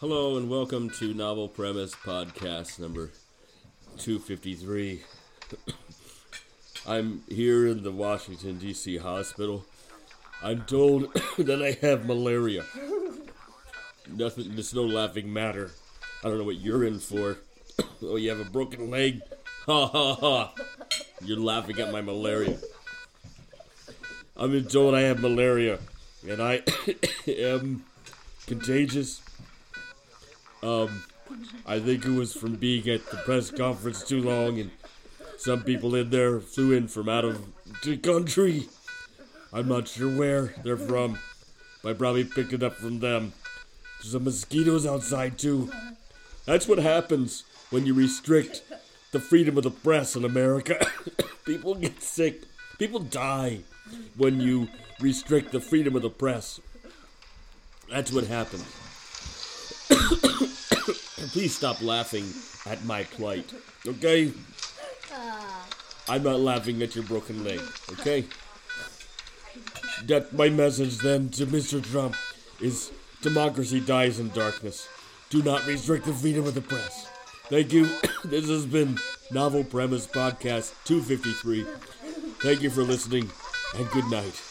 Hello and welcome to Novel Premise Podcast number 253. I'm here in the Washington, D.C. hospital. I'm told that I have malaria. Nothing, there's no laughing matter. I don't know what you're in for. oh, you have a broken leg? Ha ha ha. You're laughing at my malaria. I've been told I have malaria, and I am contagious. Um, I think it was from being at the press conference too long, and some people in there flew in from out of the country. I'm not sure where they're from, but I probably picked it up from them. There's some mosquitoes outside too. That's what happens when you restrict the freedom of the press in America. people get sick. People die when you restrict the freedom of the press. That's what happens. Please stop laughing at my plight, okay? Ah. I'm not laughing at your broken leg, okay? That my message then to Mr. Trump is democracy dies in darkness. Do not restrict the freedom of the press. Thank you. this has been Novel Premise Podcast 253. Thank you for listening and good night.